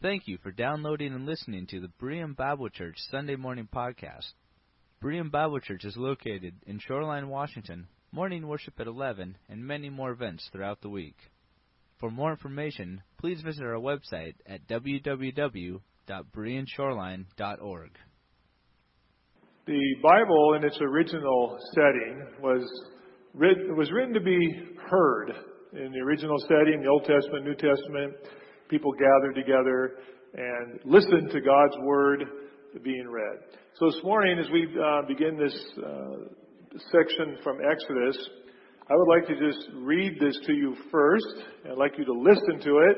Thank you for downloading and listening to the Berean Bible Church Sunday Morning Podcast. Berean Bible Church is located in Shoreline, Washington, morning worship at 11, and many more events throughout the week. For more information, please visit our website at www.bereanshoreline.org. The Bible, in its original setting, was written, was written to be heard. In the original setting, the Old Testament, New Testament, people gathered together and listened to God's Word being read. So this morning, as we uh, begin this uh, section from Exodus, I would like to just read this to you first. I'd like you to listen to it,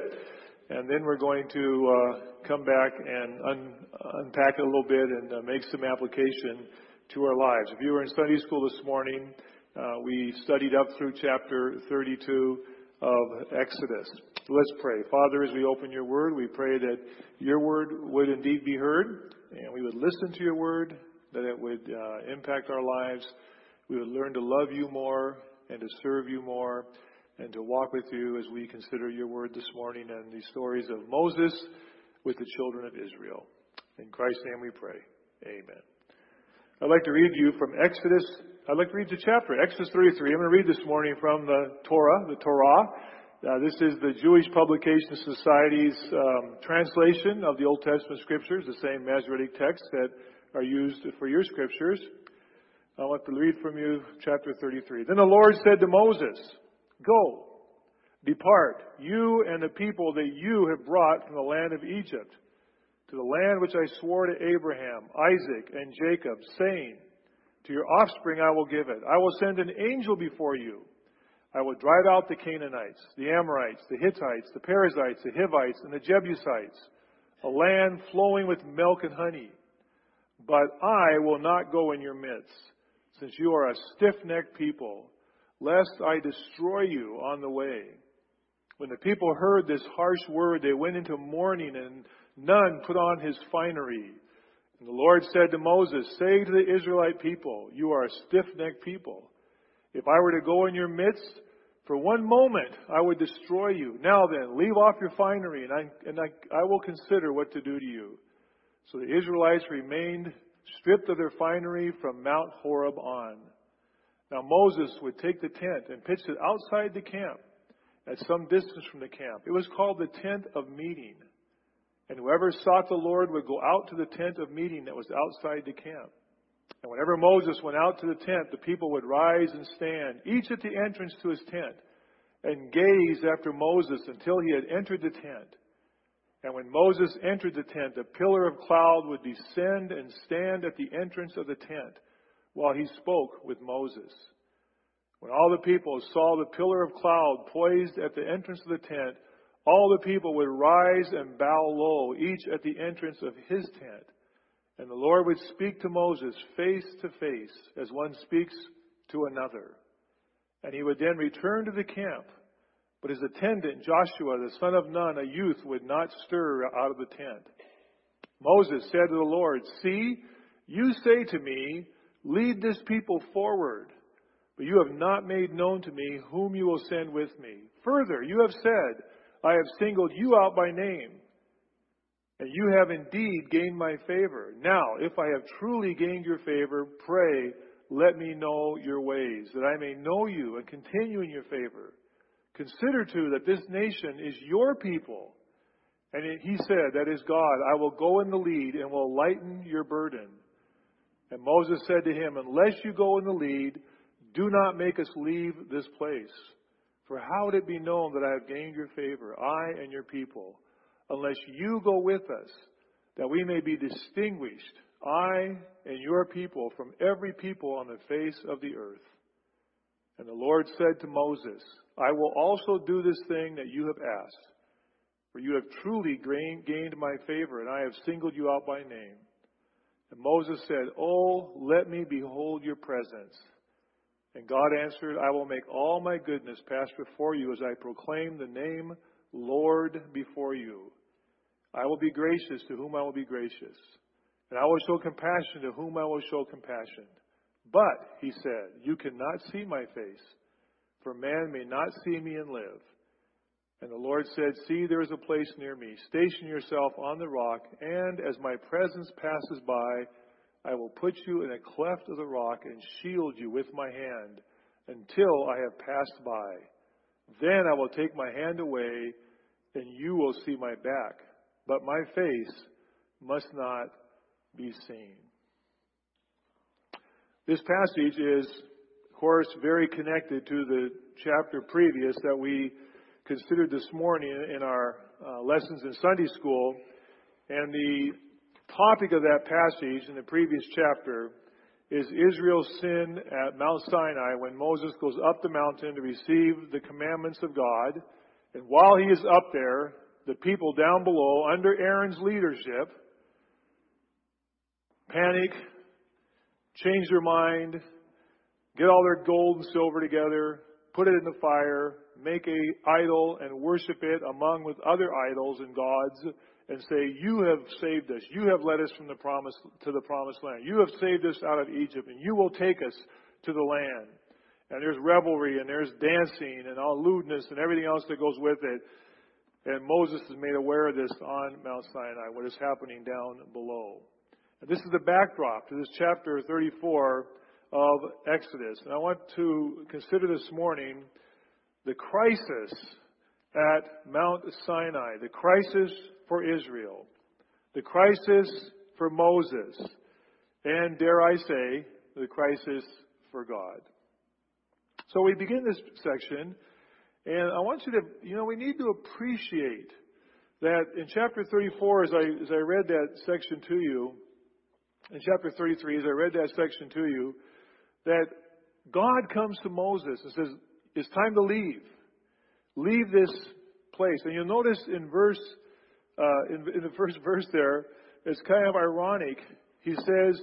and then we're going to uh, come back and un- unpack it a little bit and uh, make some application to our lives. If you were in Sunday school this morning, uh, we studied up through chapter 32 of Exodus. Let's pray. Father, as we open your word, we pray that your word would indeed be heard, and we would listen to your word, that it would uh, impact our lives. We would learn to love you more and to serve you more and to walk with you as we consider your word this morning and the stories of Moses with the children of Israel. In Christ's name we pray. Amen. I'd like to read you from Exodus. I'd like to read the chapter, Exodus 33. I'm going to read this morning from the Torah, the Torah. Uh, this is the Jewish Publication Society's um, translation of the Old Testament scriptures, the same Masoretic texts that are used for your scriptures. I want to read from you chapter 33. Then the Lord said to Moses, Go, depart, you and the people that you have brought from the land of Egypt, to the land which I swore to Abraham, Isaac, and Jacob, saying, To your offspring I will give it. I will send an angel before you. I will drive out the Canaanites, the Amorites, the Hittites, the Perizzites, the Hivites, and the Jebusites, a land flowing with milk and honey. But I will not go in your midst since you are a stiff-necked people, lest I destroy you on the way. When the people heard this harsh word, they went into mourning, and none put on his finery. And the Lord said to Moses, Say to the Israelite people, You are a stiff-necked people. If I were to go in your midst, for one moment I would destroy you. Now then, leave off your finery, and I, and I, I will consider what to do to you. So the Israelites remained stripped of their finery from Mount Horeb on. Now Moses would take the tent and pitch it outside the camp at some distance from the camp. It was called the tent of meeting. And whoever sought the Lord would go out to the tent of meeting that was outside the camp. And whenever Moses went out to the tent, the people would rise and stand, each at the entrance to his tent, and gaze after Moses until he had entered the tent. And when Moses entered the tent, a pillar of cloud would descend and stand at the entrance of the tent while he spoke with Moses. When all the people saw the pillar of cloud poised at the entrance of the tent, all the people would rise and bow low, each at the entrance of his tent. And the Lord would speak to Moses face to face as one speaks to another. And he would then return to the camp but his attendant, Joshua, the son of Nun, a youth, would not stir out of the tent. Moses said to the Lord, See, you say to me, Lead this people forward, but you have not made known to me whom you will send with me. Further, you have said, I have singled you out by name, and you have indeed gained my favor. Now, if I have truly gained your favor, pray, let me know your ways, that I may know you and continue in your favor. Consider too that this nation is your people. And he said, That is God. I will go in the lead and will lighten your burden. And Moses said to him, Unless you go in the lead, do not make us leave this place. For how would it be known that I have gained your favor, I and your people, unless you go with us, that we may be distinguished, I and your people, from every people on the face of the earth? And the Lord said to Moses, I will also do this thing that you have asked, for you have truly gained my favor, and I have singled you out by name. And Moses said, Oh, let me behold your presence. And God answered, I will make all my goodness pass before you as I proclaim the name Lord before you. I will be gracious to whom I will be gracious, and I will show compassion to whom I will show compassion. But, he said, you cannot see my face, for man may not see me and live. And the Lord said, See, there is a place near me. Station yourself on the rock, and as my presence passes by, I will put you in a cleft of the rock and shield you with my hand until I have passed by. Then I will take my hand away, and you will see my back, but my face must not be seen. This passage is, of course, very connected to the chapter previous that we considered this morning in our uh, lessons in Sunday school. And the topic of that passage in the previous chapter is Israel's sin at Mount Sinai when Moses goes up the mountain to receive the commandments of God. And while he is up there, the people down below, under Aaron's leadership, panic, change their mind, get all their gold and silver together, put it in the fire, make a idol and worship it among with other idols and gods and say, You have saved us. You have led us from the promise to the promised land. You have saved us out of Egypt, and you will take us to the land. And there's revelry and there's dancing and all lewdness and everything else that goes with it. And Moses is made aware of this on Mount Sinai, what is happening down below. And this is the backdrop to this chapter 34 of Exodus. And I want to consider this morning the crisis at Mount Sinai, the crisis for Israel, the crisis for Moses, and dare I say, the crisis for God. So we begin this section, and I want you to, you know, we need to appreciate that in chapter 34, as I, as I read that section to you, in chapter 33, as I read that section to you, that God comes to Moses and says, It's time to leave. Leave this place. And you'll notice in verse, uh, in, in the first verse there, it's kind of ironic. He says,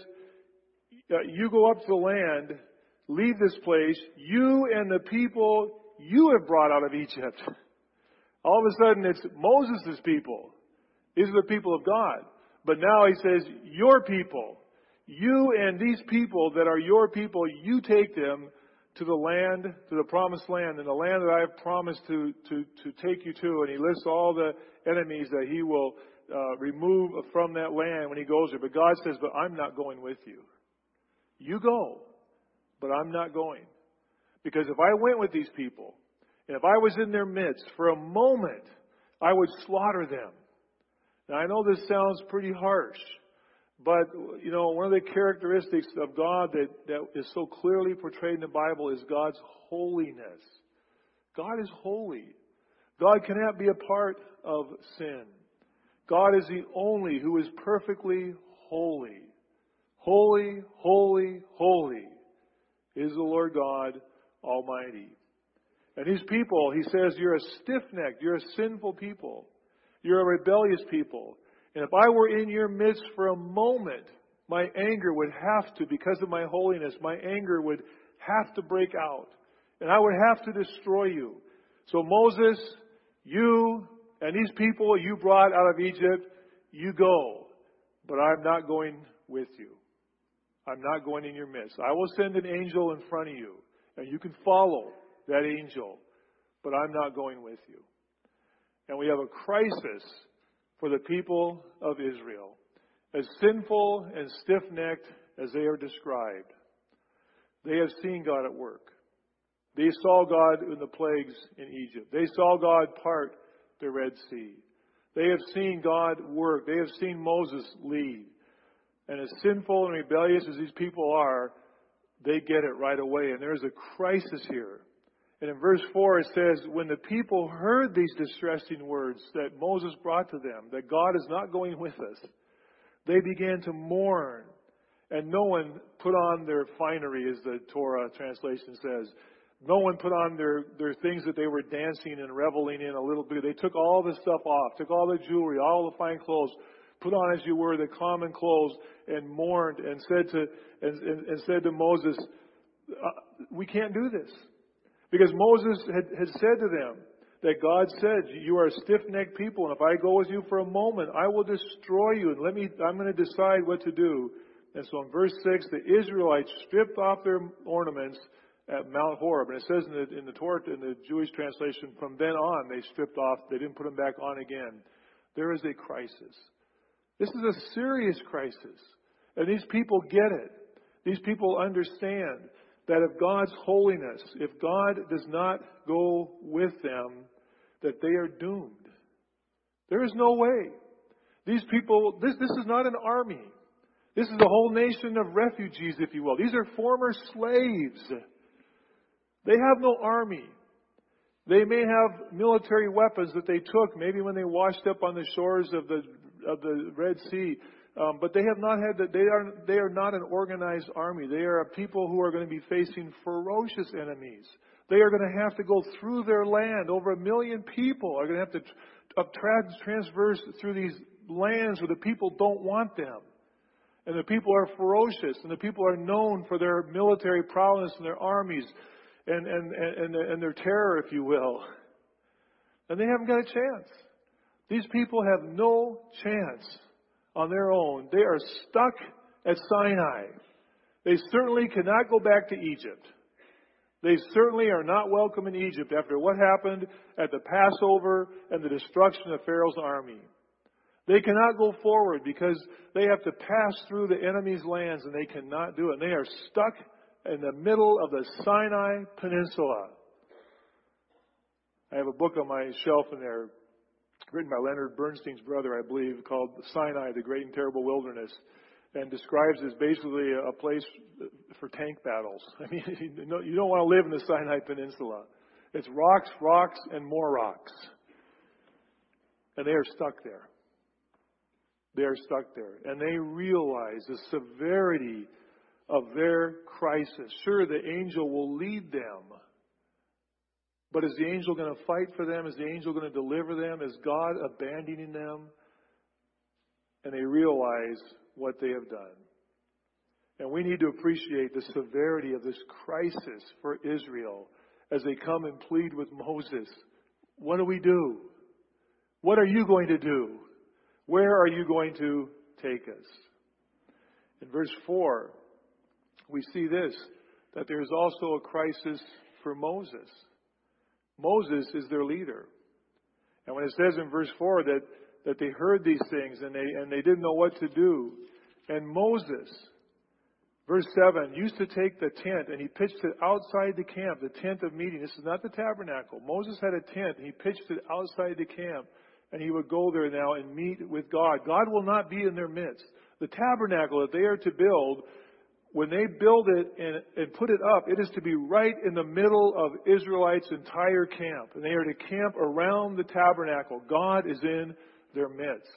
uh, You go up to the land, leave this place, you and the people you have brought out of Egypt. All of a sudden, it's Moses' people. These are the people of God. But now he says, Your people. You and these people that are your people, you take them to the land, to the promised land, and the land that I have promised to, to, to take you to. And he lists all the enemies that he will uh, remove from that land when he goes there. But God says, But I'm not going with you. You go, but I'm not going. Because if I went with these people, and if I was in their midst for a moment, I would slaughter them. Now I know this sounds pretty harsh, but, you know, one of the characteristics of God that, that is so clearly portrayed in the Bible is God's holiness. God is holy. God cannot be a part of sin. God is the only who is perfectly holy. Holy, holy, holy is the Lord God Almighty. And His people, He says, you're a stiff necked, you're a sinful people, you're a rebellious people. And if I were in your midst for a moment, my anger would have to, because of my holiness, my anger would have to break out. And I would have to destroy you. So Moses, you and these people you brought out of Egypt, you go. But I'm not going with you. I'm not going in your midst. I will send an angel in front of you, and you can follow that angel, but I'm not going with you. And we have a crisis for the people of Israel, as sinful and stiff necked as they are described. They have seen God at work. They saw God in the plagues in Egypt. They saw God part the Red Sea. They have seen God work. They have seen Moses lead. And as sinful and rebellious as these people are, they get it right away. And there's a crisis here. And in verse 4 it says, When the people heard these distressing words that Moses brought to them, that God is not going with us, they began to mourn. And no one put on their finery, as the Torah translation says. No one put on their, their things that they were dancing and reveling in a little bit. They took all the stuff off, took all the jewelry, all the fine clothes, put on as you were the common clothes, and mourned and said to, and, and, and said to Moses, uh, We can't do this. Because Moses had, had said to them that God said, You are a stiff necked people, and if I go with you for a moment, I will destroy you, and let me, I'm going to decide what to do. And so in verse 6, the Israelites stripped off their ornaments at Mount Horeb. And it says in the, in the Torah, in the Jewish translation, from then on they stripped off, they didn't put them back on again. There is a crisis. This is a serious crisis. And these people get it. These people understand that if God's holiness, if God does not go with them, that they are doomed. There is no way. These people, this, this is not an army. This is a whole nation of refugees, if you will. These are former slaves. They have no army. They may have military weapons that they took maybe when they washed up on the shores of the of the Red Sea, um, but they have not had that. They are they are not an organized army. They are a people who are going to be facing ferocious enemies. They are going to have to go through their land. Over a million people are going to have to uh, transverse through these lands where the people don't want them. And the people are ferocious, and the people are known for their military prowess and their armies and, and, and, and their terror, if you will. And they haven't got a chance. These people have no chance on their own. They are stuck at Sinai. They certainly cannot go back to Egypt. They certainly are not welcome in Egypt after what happened at the Passover and the destruction of Pharaoh's army. They cannot go forward because they have to pass through the enemy's lands and they cannot do it. And they are stuck in the middle of the Sinai Peninsula. I have a book on my shelf in there, written by Leonard Bernstein's brother, I believe, called Sinai, the Great and Terrible Wilderness, and describes as basically a place for tank battles. I mean, you don't want to live in the Sinai Peninsula. It's rocks, rocks, and more rocks. And they are stuck there. They are stuck there. And they realize the severity of their crisis. Sure, the angel will lead them. But is the angel going to fight for them? Is the angel going to deliver them? Is God abandoning them? And they realize what they have done. And we need to appreciate the severity of this crisis for Israel as they come and plead with Moses. What do we do? What are you going to do? Where are you going to take us? In verse 4, we see this that there is also a crisis for Moses. Moses is their leader. And when it says in verse 4 that, that they heard these things and they, and they didn't know what to do, and Moses, verse 7, used to take the tent and he pitched it outside the camp, the tent of meeting. This is not the tabernacle. Moses had a tent and he pitched it outside the camp and he would go there now and meet with God. God will not be in their midst. The tabernacle that they are to build when they build it and, and put it up, it is to be right in the middle of Israelites' entire camp. And they are to camp around the tabernacle. God is in their midst.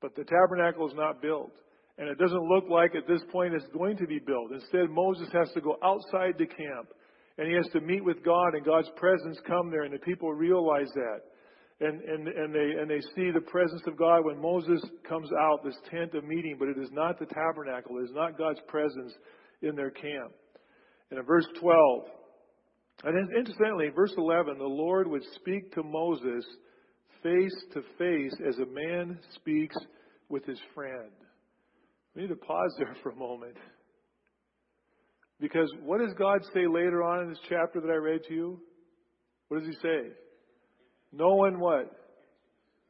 But the tabernacle is not built. And it doesn't look like at this point it's going to be built. Instead, Moses has to go outside the camp. And he has to meet with God and God's presence come there. And the people realize that and, and, and, they, and they see the presence of God when Moses comes out, this tent of meeting, but it is not the tabernacle. It is not God's presence in their camp. And in verse 12, and incidentally, verse 11, the Lord would speak to Moses face to face as a man speaks with his friend. We need to pause there for a moment. Because what does God say later on in this chapter that I read to you? What does he say? No one what?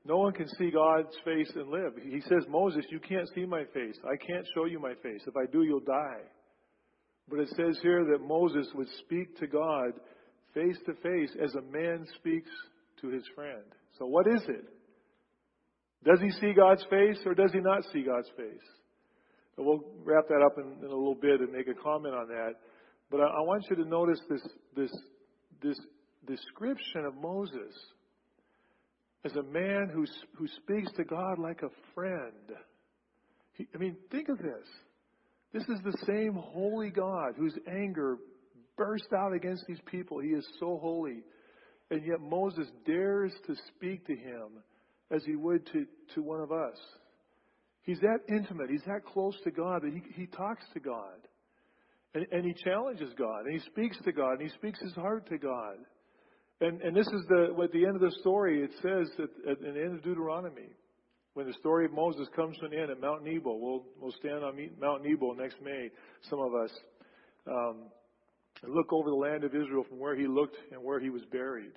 No one can see God's face and live. He says, Moses, you can't see my face. I can't show you my face. If I do, you'll die. But it says here that Moses would speak to God face to face as a man speaks to his friend. So what is it? Does he see God's face or does he not see God's face? And we'll wrap that up in, in a little bit and make a comment on that. But I, I want you to notice this, this, this description of Moses as a man who, who speaks to God like a friend. He, I mean, think of this. This is the same holy God whose anger burst out against these people. He is so holy. And yet Moses dares to speak to him as he would to, to one of us. He's that intimate. He's that close to God that he, he talks to God. And, and he challenges God. And he speaks to God. And he speaks his heart to God. And, and this is the, at the end of the story, it says that at the end of Deuteronomy, when the story of Moses comes to an end at Mount Nebo, we'll, we'll stand on Mount Nebo next May, some of us. Um, and look over the land of Israel from where he looked and where he was buried.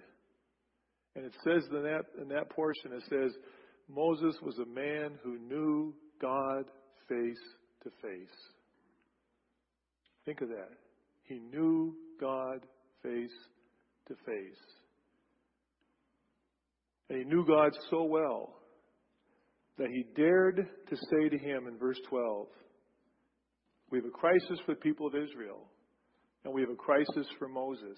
And it says in that, in that portion, it says, Moses was a man who knew God face to face. Think of that. He knew God face to face. And he knew God so well that he dared to say to him in verse 12, We have a crisis for the people of Israel, and we have a crisis for Moses.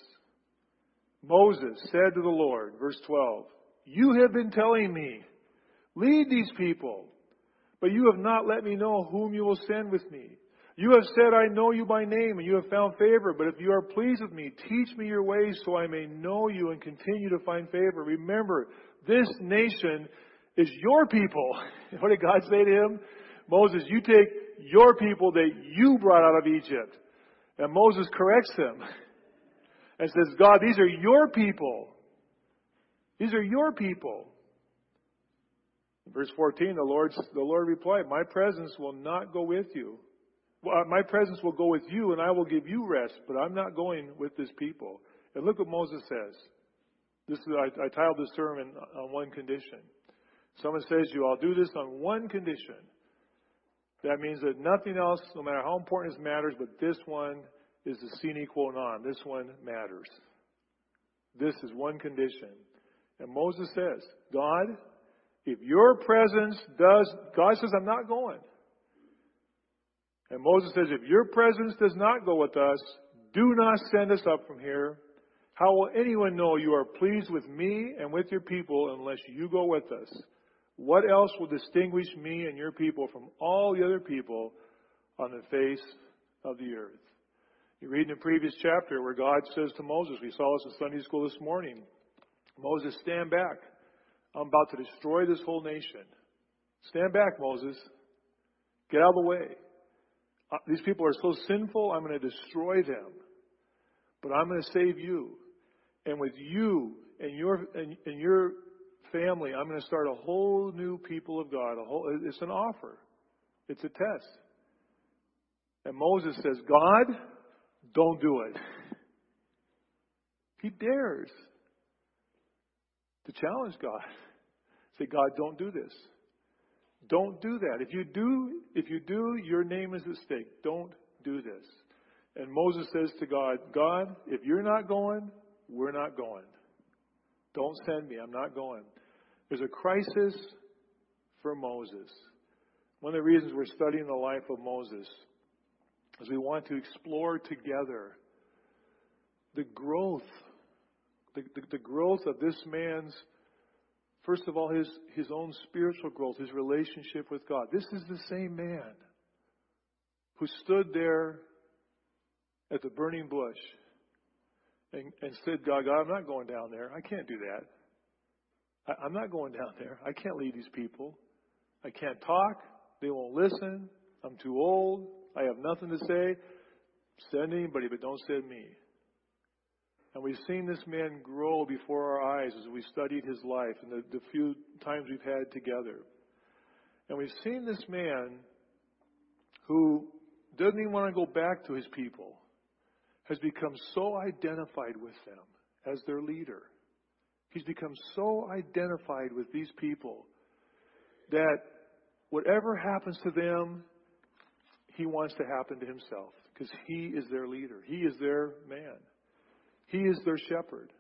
Moses said to the Lord, verse 12, You have been telling me, lead these people, but you have not let me know whom you will send with me. You have said, I know you by name, and you have found favor, but if you are pleased with me, teach me your ways so I may know you and continue to find favor. Remember, this nation is your people. What did God say to him? Moses, you take your people that you brought out of Egypt. And Moses corrects him and says, God, these are your people. These are your people. verse 14, the Lord, the Lord replied, My presence will not go with you. Well, uh, my presence will go with you, and I will give you rest, but I'm not going with this people. And look what Moses says. This is, I, I titled this sermon on one condition. Someone says to you, I'll do this on one condition. That means that nothing else, no matter how important this matters, but this one is the sine qua non. This one matters. This is one condition. And Moses says, God, if your presence does, God says, I'm not going. And Moses says, if your presence does not go with us, do not send us up from here. How will anyone know you are pleased with me and with your people unless you go with us? What else will distinguish me and your people from all the other people on the face of the earth? You read in the previous chapter where God says to Moses, we saw this in Sunday school this morning, Moses, stand back. I'm about to destroy this whole nation. Stand back, Moses. Get out of the way. Uh, these people are so sinful, I'm going to destroy them. But I'm going to save you. And with you and your, and, and your family, I'm going to start a whole new people of God. A whole, it's an offer. It's a test. And Moses says, God, don't do it. He dares to challenge God. Say, God, don't do this. Don't do that. If you do, if you do, your name is at stake. Don't do this. And Moses says to God, God, if you're not going, we're not going. Don't send me. I'm not going. There's a crisis for Moses. One of the reasons we're studying the life of Moses is we want to explore together the growth, the, the, the growth of this man's First of all, his, his own spiritual growth, his relationship with God. This is the same man who stood there at the burning bush and, and said, God, God, I'm not going down there. I can't do that. I, I'm not going down there. I can't lead these people. I can't talk. They won't listen. I'm too old. I have nothing to say. Send anybody, but don't send me. And we've seen this man grow before our eyes as we studied his life and the, the few times we've had together. And we've seen this man who doesn't even want to go back to his people, has become so identified with them as their leader. He's become so identified with these people that whatever happens to them, he wants to happen to himself because he is their leader. He is their man. He is their shepherd.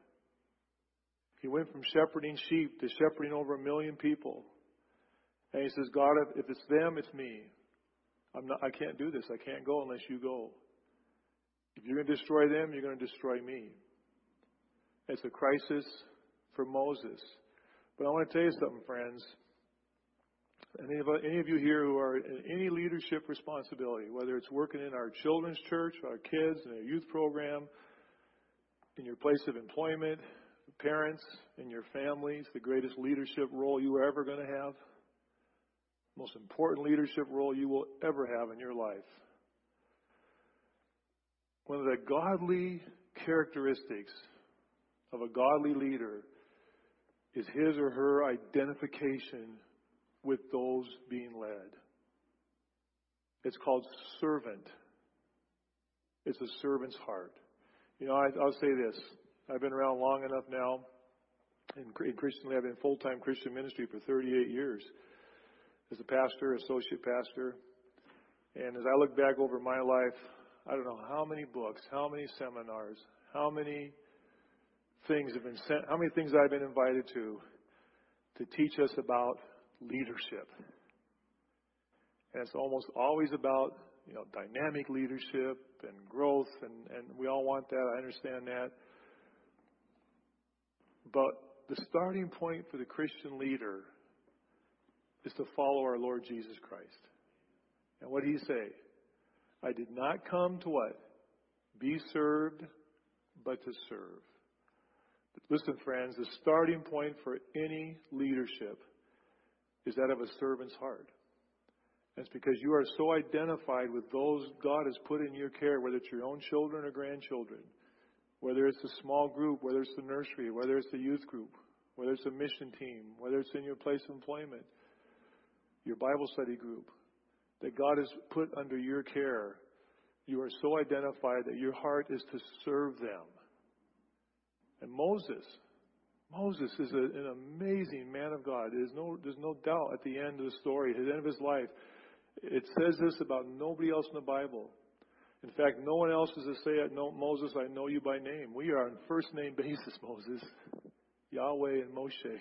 He went from shepherding sheep to shepherding over a million people. And he says, God, if it's them, it's me. I'm not, I can't do this. I can't go unless you go. If you're going to destroy them, you're going to destroy me. It's a crisis for Moses. But I want to tell you something, friends. Any of, any of you here who are in any leadership responsibility, whether it's working in our children's church, our kids, in a youth program, in your place of employment, parents, in your families, the greatest leadership role you are ever going to have, most important leadership role you will ever have in your life. One of the godly characteristics of a godly leader is his or her identification with those being led. It's called servant. It's a servant's heart. You know, I, I'll say this. I've been around long enough now in, in Christian, I've been full-time Christian ministry for 38 years as a pastor, associate pastor. And as I look back over my life, I don't know how many books, how many seminars, how many things have been sent, how many things I've been invited to to teach us about leadership. And it's almost always about, you know, dynamic leadership and growth and, and we all want that. I understand that. But the starting point for the Christian leader is to follow our Lord Jesus Christ. And what did he say? I did not come to what? Be served, but to serve. Listen, friends, the starting point for any leadership is that of a servant's heart. That's because you are so identified with those God has put in your care, whether it's your own children or grandchildren, whether it's a small group, whether it's the nursery, whether it's the youth group, whether it's a mission team, whether it's in your place of employment, your Bible study group, that God has put under your care, you are so identified that your heart is to serve them. And Moses, Moses is a, an amazing man of God. There's no, there's no doubt at the end of the story, at the end of his life, it says this about nobody else in the Bible. In fact, no one else is to say, no, Moses, I know you by name. We are on first name basis, Moses. Yahweh and Moshe.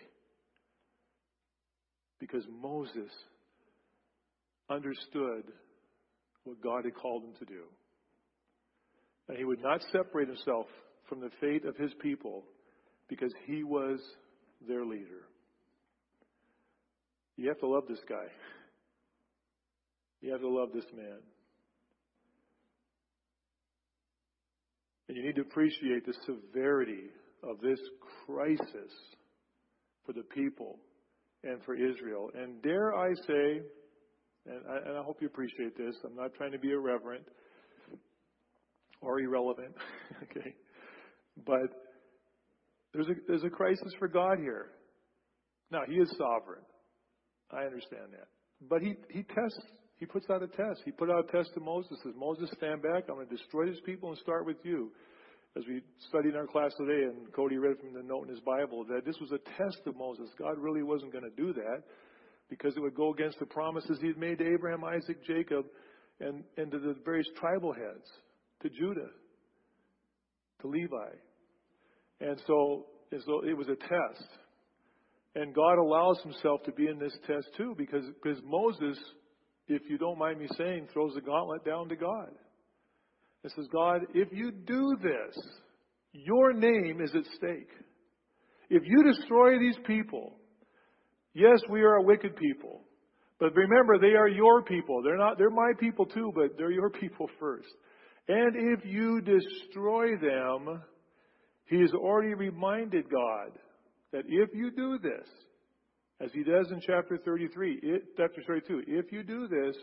Because Moses understood what God had called him to do. And he would not separate himself from the fate of his people because he was their leader. You have to love this guy. You have to love this man. And you need to appreciate the severity of this crisis for the people and for Israel. And dare I say, and I, and I hope you appreciate this, I'm not trying to be irreverent or irrelevant, okay? But there's a, there's a crisis for God here. Now, He is sovereign. I understand that. But He, he tests, He puts out a test. He put out a test to Moses. Says, Moses, stand back. I'm going to destroy these people and start with you as we studied in our class today, and Cody read from the note in his Bible, that this was a test of Moses. God really wasn't going to do that because it would go against the promises he had made to Abraham, Isaac, Jacob, and, and to the various tribal heads, to Judah, to Levi. And so, and so it was a test. And God allows himself to be in this test too because, because Moses, if you don't mind me saying, throws the gauntlet down to God. It says, God, if you do this, your name is at stake. If you destroy these people, yes, we are a wicked people. But remember, they are your people. They're not, they're my people too, but they're your people first. And if you destroy them, he has already reminded God that if you do this, as he does in chapter 33, it, chapter 32, if you do this,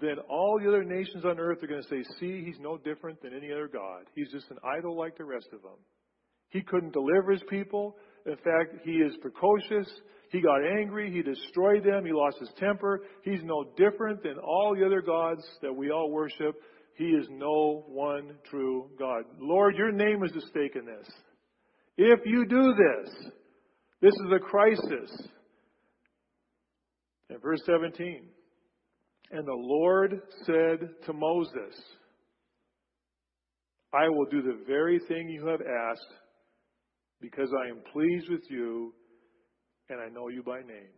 then all the other nations on earth are going to say, see, he's no different than any other God. He's just an idol like the rest of them. He couldn't deliver his people. In fact, he is precocious. He got angry. He destroyed them. He lost his temper. He's no different than all the other gods that we all worship. He is no one true God. Lord, your name is at stake in this. If you do this, this is a crisis. In verse 17, and the Lord said to Moses, I will do the very thing you have asked because I am pleased with you and I know you by name.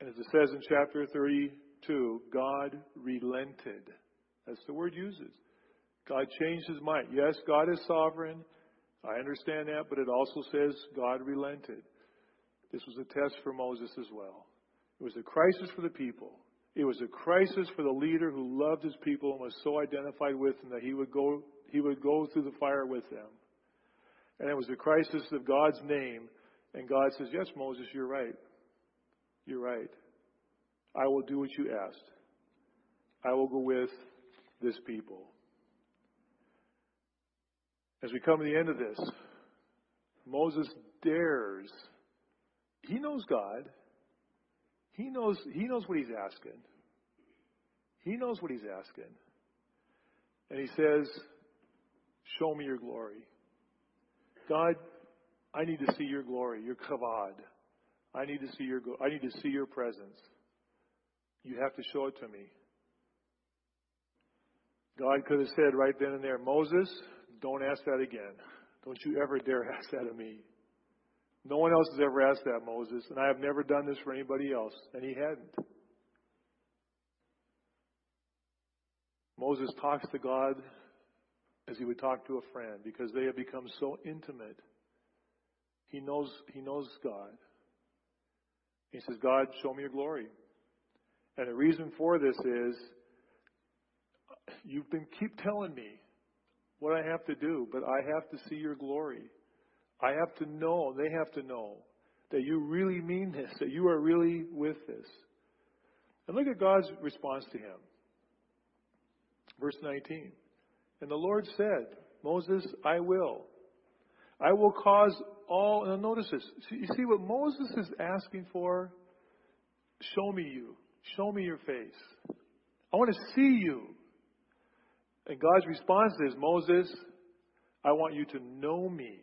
And as it says in chapter 32, God relented. That's the word uses. God changed his mind. Yes, God is sovereign. I understand that, but it also says God relented. This was a test for Moses as well. It was a crisis for the people. It was a crisis for the leader who loved his people and was so identified with them that he would go, he would go through the fire with them. And it was a crisis of God's name. And God says, Yes, Moses, you're right. You're right. I will do what you asked. I will go with this people. As we come to the end of this, Moses dares. He knows God. He knows, he knows what he's asking. He knows what he's asking. And he says, show me your glory. God, I need to see your glory, your kavod. I need to see your I need to see your presence. You have to show it to me. God could have said right then and there, Moses, don't ask that again. Don't you ever dare ask that of me. No one else has ever asked that, Moses, and I have never done this for anybody else, and he hadn't. Moses talks to God as he would talk to a friend because they have become so intimate. He knows he knows God. He says, God, show me your glory. And the reason for this is you've been keep telling me what I have to do, but I have to see your glory. I have to know, they have to know that you really mean this, that you are really with this. And look at God's response to him. Verse 19. And the Lord said, Moses, I will. I will cause all, and notice this. You see what Moses is asking for? Show me you. Show me your face. I want to see you. And God's response is, Moses, I want you to know me.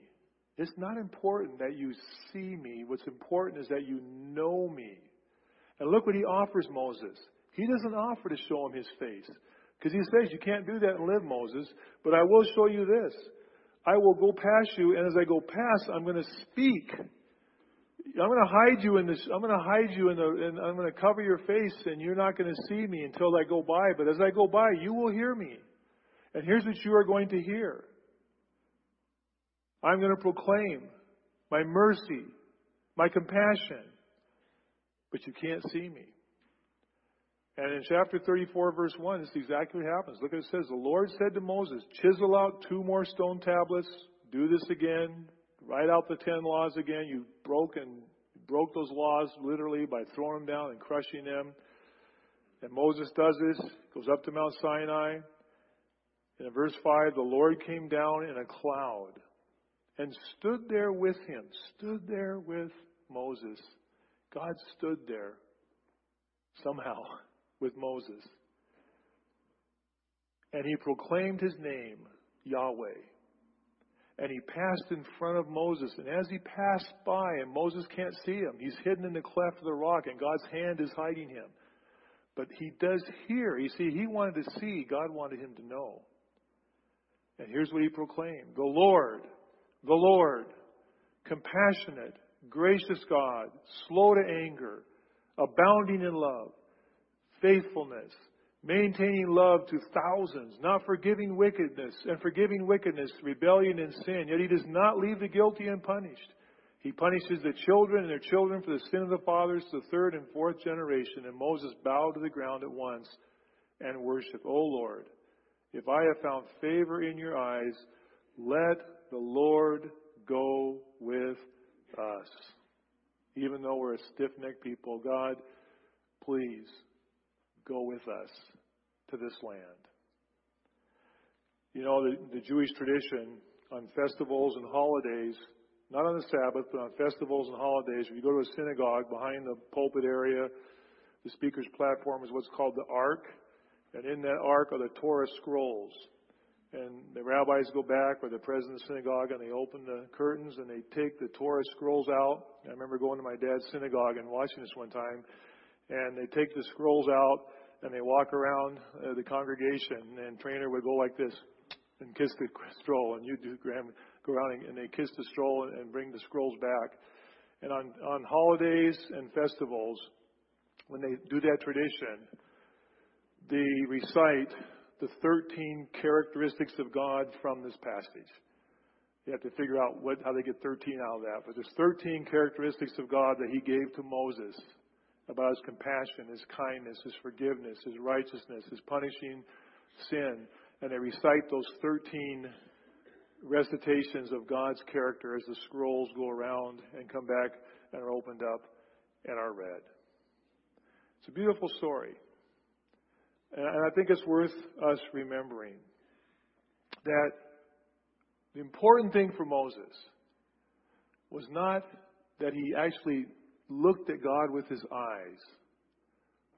It's not important that you see me. What's important is that you know me. And look what he offers Moses. He doesn't offer to show him his face. Because he says, You can't do that and live, Moses, but I will show you this. I will go past you, and as I go past, I'm going to speak. I'm going to hide you in this. I'm going to hide you in the. And I'm going to cover your face, and you're not going to see me until I go by. But as I go by, you will hear me. And here's what you are going to hear. I'm going to proclaim my mercy, my compassion, but you can't see me. And in chapter 34, verse 1, this is exactly what happens. Look at it says, The Lord said to Moses, Chisel out two more stone tablets, do this again, write out the ten laws again. You broke and broke those laws literally by throwing them down and crushing them. And Moses does this, goes up to Mount Sinai. And in verse 5, the Lord came down in a cloud and stood there with him, stood there with Moses. God stood there somehow with Moses. And he proclaimed his name, Yahweh. And he passed in front of Moses. And as he passed by, and Moses can't see him, he's hidden in the cleft of the rock, and God's hand is hiding him. But he does hear. You see, he wanted to see, God wanted him to know. And here's what he proclaimed The Lord, the Lord, compassionate, gracious God, slow to anger, abounding in love faithfulness, maintaining love to thousands, not forgiving wickedness and forgiving wickedness, rebellion and sin. Yet he does not leave the guilty unpunished. He punishes the children and their children for the sin of the fathers to the third and fourth generation. And Moses bowed to the ground at once and worshiped. O Lord, if I have found favor in your eyes, let the Lord go with us. Even though we're a stiff necked people, God, please go with us to this land. You know, the, the Jewish tradition on festivals and holidays, not on the Sabbath, but on festivals and holidays, if you go to a synagogue behind the pulpit area, the speaker's platform is what's called the Ark. And in that Ark are the Torah scrolls. And the rabbis go back, or the president of the synagogue, and they open the curtains and they take the Torah scrolls out. I remember going to my dad's synagogue and watching this one time. And they take the scrolls out and they walk around uh, the congregation, and trainer would go like this and kiss the scroll, and you do Graham go around and, they kiss the scroll and, and bring the scrolls back. And on on holidays and festivals, when they do that tradition, they recite the 13 characteristics of God from this passage. You have to figure out what, how they get 13 out of that. But there's 13 characteristics of God that He gave to Moses about his compassion, his kindness, his forgiveness, his righteousness, his punishing sin. And they recite those 13 recitations of God's character as the scrolls go around and come back and are opened up and are read. It's a beautiful story. Uh, and I think it's worth us remembering that the important thing for Moses was not that he actually looked at God with his eyes,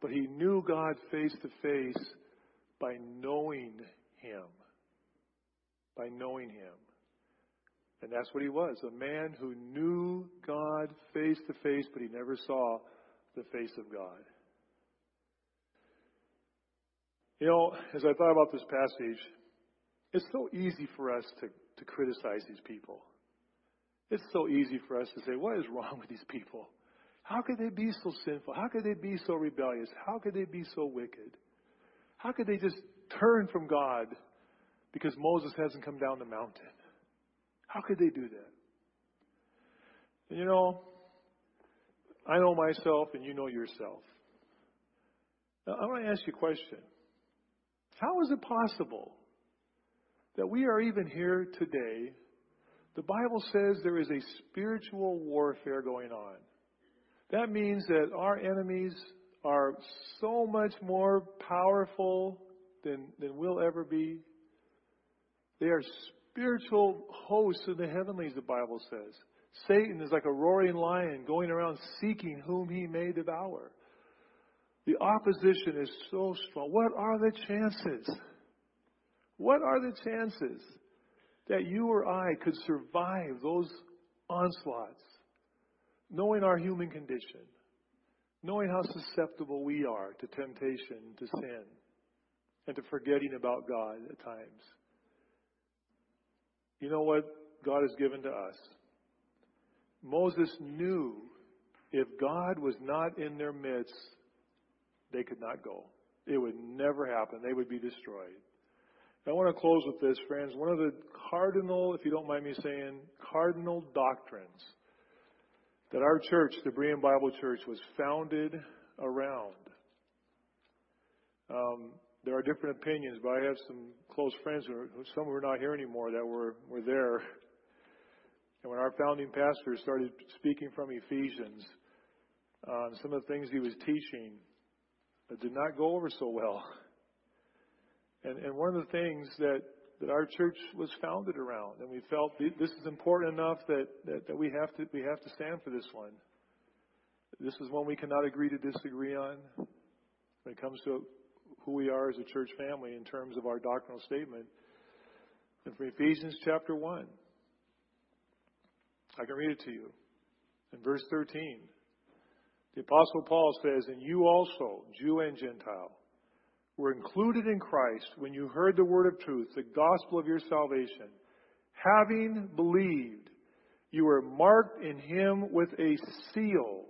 but he knew God face to face by knowing him. by knowing Him. And that's what he was a man who knew God face to face, but he never saw the face of God. You know, as I thought about this passage, it's so easy for us to, to criticize these people. It's so easy for us to say, what is wrong with these people? How could they be so sinful? How could they be so rebellious? How could they be so wicked? How could they just turn from God because Moses hasn't come down the mountain? How could they do that? And you know, I know myself and you know yourself. Now, I want to ask you a question. How is it possible that we are even here today? The Bible says there is a spiritual warfare going on. That means that our enemies are so much more powerful than, than we'll ever be. They are spiritual hosts in the heavenlies, the Bible says. Satan is like a roaring lion going around seeking whom he may devour. The opposition is so strong. What are the chances? What are the chances that you or I could survive those onslaughts, knowing our human condition, knowing how susceptible we are to temptation, to sin, and to forgetting about God at times? You know what God has given to us? Moses knew if God was not in their midst, they could not go. It would never happen. They would be destroyed. I want to close with this, friends. One of the cardinal, if you don't mind me saying, cardinal doctrines that our church, the Berean Bible Church, was founded around. Um, there are different opinions, but I have some close friends who, are, some who are not here anymore that were, were there. And when our founding pastor started speaking from Ephesians, uh, some of the things he was teaching it did not go over so well. And, and one of the things that, that our church was founded around, and we felt this is important enough that, that, that we, have to, we have to stand for this one. This is one we cannot agree to disagree on when it comes to who we are as a church family in terms of our doctrinal statement. And from Ephesians chapter 1, I can read it to you. In verse 13, the Apostle Paul says, And you also, Jew and Gentile, were included in Christ when you heard the word of truth, the gospel of your salvation. Having believed, you were marked in him with a seal,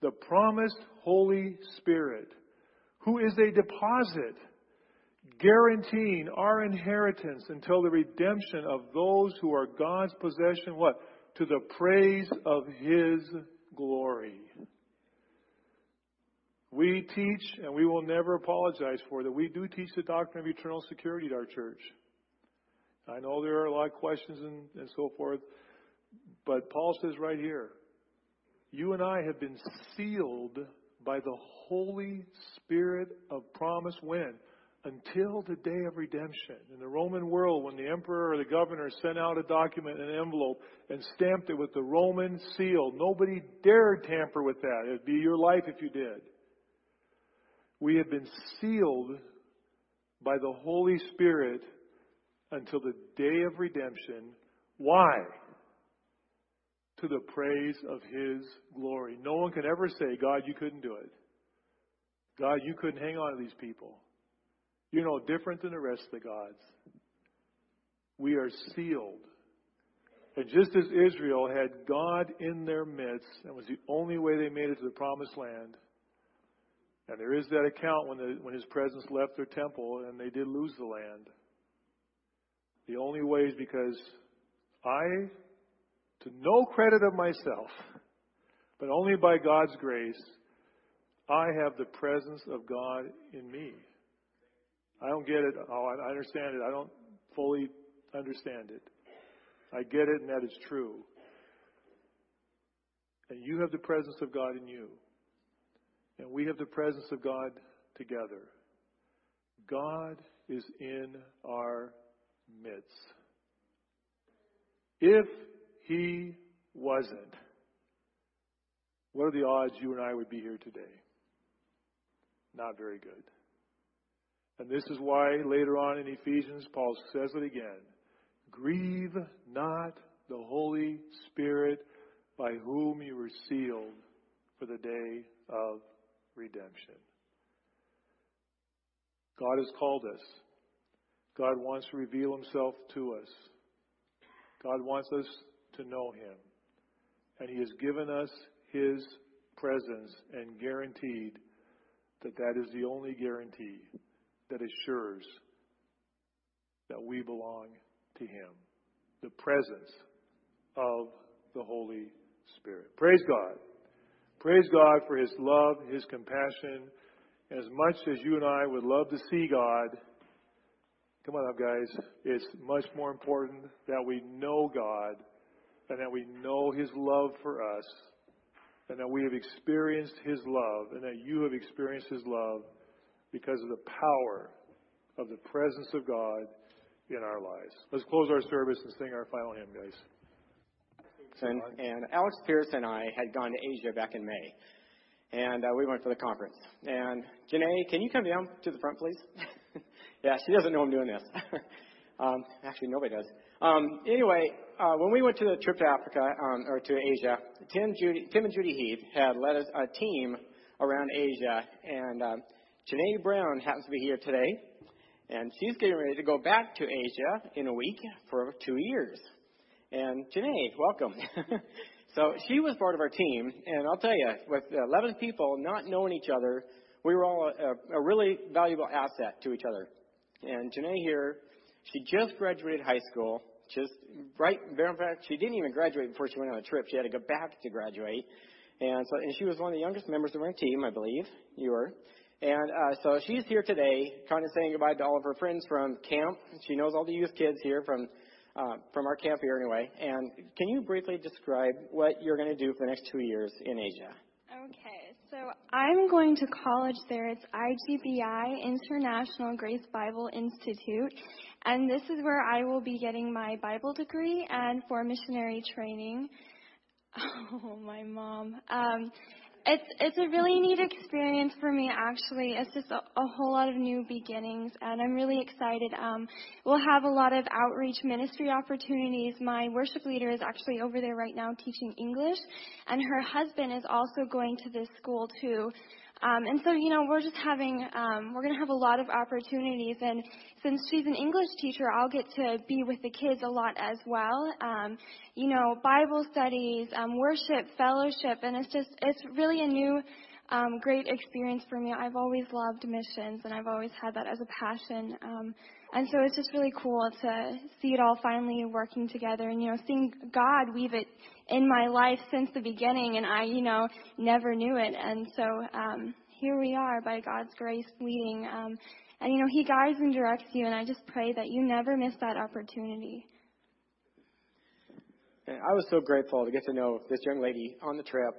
the promised Holy Spirit who is a deposit guaranteeing our inheritance until the redemption of those who are God's possession, what? To the praise of His glory. We teach, and we will never apologize for that. We do teach the doctrine of eternal security at our church. I know there are a lot of questions and, and so forth, but Paul says right here, you and I have been sealed by the Holy Spirit of promise when? Until the day of redemption. In the Roman world, when the emperor or the governor sent out a document an envelope and stamped it with the Roman seal, nobody dared tamper with that. It would be your life if you did. We have been sealed by the Holy Spirit until the day of redemption. Why? to the praise of His glory. No one can ever say, God, you couldn't do it. God, you couldn't hang on to these people. You're no different than the rest of the gods. We are sealed. And just as Israel had God in their midst, and was the only way they made it to the promised land, and there is that account when, the, when his presence left their temple and they did lose the land. The only way is because I to no credit of myself, but only by God's grace, I have the presence of God in me. I don't get it. Oh, I understand it. I don't fully understand it. I get it, and that is true. And you have the presence of God in you. And we have the presence of God together. God is in our midst. If he wasn't. What are the odds you and I would be here today? Not very good. And this is why later on in Ephesians, Paul says it again. Grieve not the Holy Spirit by whom you were sealed for the day of redemption. God has called us. God wants to reveal himself to us. God wants us to know him. And he has given us his presence and guaranteed that that is the only guarantee that assures that we belong to him. The presence of the Holy Spirit. Praise God. Praise God for his love, his compassion. As much as you and I would love to see God, come on up, guys, it's much more important that we know God and that we know his love for us and that we have experienced his love and that you have experienced his love because of the power of the presence of God in our lives. Let's close our service and sing our final hymn, guys. And, Alex Pierce and I had gone to Asia back in May. And uh, we went for the conference. And Janae, can you come down to the front, please? yeah, she doesn't know I'm doing this. um, actually, nobody does. Um, anyway, uh, when we went to the trip to Africa um, or to Asia, Tim, Judy, Tim and Judy Heath had led us a team around Asia, and uh, Janae Brown happens to be here today, and she's getting ready to go back to Asia in a week for two years. And Janae, welcome. so she was part of our team, and I'll tell you, with 11 people not knowing each other, we were all a, a really valuable asset to each other. And Janae here, she just graduated high school. Just right, in fact, she didn't even graduate before she went on a trip. She had to go back to graduate, and so and she was one of the youngest members of our team, I believe. You were. And uh, so she's here today, kind of saying goodbye to all of her friends from camp. She knows all the youth kids here from uh, from our camp here anyway. And can you briefly describe what you're going to do for the next two years in Asia? Okay, so I'm going to college there. It's IGBI, International Grace Bible Institute. And this is where I will be getting my Bible degree and for missionary training. Oh, my mom. Um, it's it's a really neat experience for me actually. It's just a, a whole lot of new beginnings, and I'm really excited. Um, we'll have a lot of outreach ministry opportunities. My worship leader is actually over there right now teaching English, and her husband is also going to this school too. Um, and so, you know, we're just having, um, we're going to have a lot of opportunities. And since she's an English teacher, I'll get to be with the kids a lot as well. Um, you know, Bible studies, um, worship, fellowship, and it's just, it's really a new, um, great experience for me. I've always loved missions, and I've always had that as a passion. Um, and so it's just really cool to see it all finally working together and, you know, seeing God weave it in my life since the beginning and I, you know, never knew it. And so, um, here we are by God's grace leading. Um, and, you know, He guides and directs you and I just pray that you never miss that opportunity. And I was so grateful to get to know this young lady on the trip,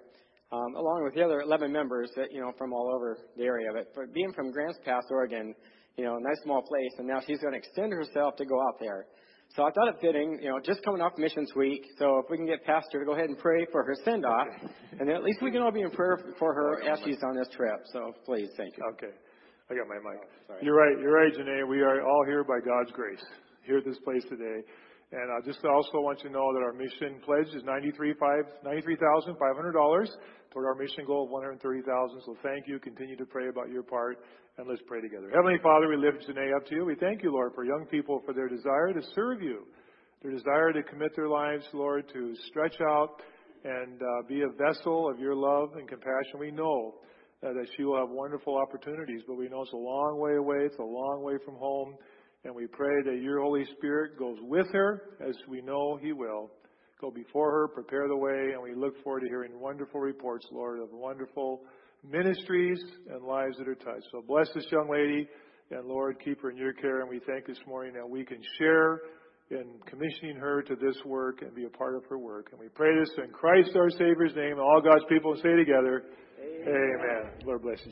um, along with the other 11 members that, you know, from all over the area. But for being from Grants Pass, Oregon, you know, a nice small place, and now she's going to extend herself to go out there. So I thought it fitting, you know, just coming off Missions Week. So if we can get Pastor to go ahead and pray for her send off, and then at least we can all be in prayer for her as she's on this trip. So please, thank you. Okay. I got my mic. Oh, you're right. You're right, Janae. We are all here by God's grace here at this place today. And I just also want you to know that our mission pledge is $93,500 toward our mission goal of 130,000. So thank you. Continue to pray about your part, and let's pray together. Heavenly Father, we lift Janae up to you. We thank you, Lord, for young people for their desire to serve you, their desire to commit their lives, Lord, to stretch out and uh, be a vessel of your love and compassion. We know uh, that she will have wonderful opportunities, but we know it's a long way away. It's a long way from home. And we pray that your Holy Spirit goes with her, as we know He will. Go before her, prepare the way, and we look forward to hearing wonderful reports, Lord, of wonderful ministries and lives that are touched. So bless this young lady, and Lord, keep her in your care. And we thank this morning that we can share in commissioning her to this work and be a part of her work. And we pray this in Christ our Savior's name, and all God's people say together, Amen. Amen. Lord bless you.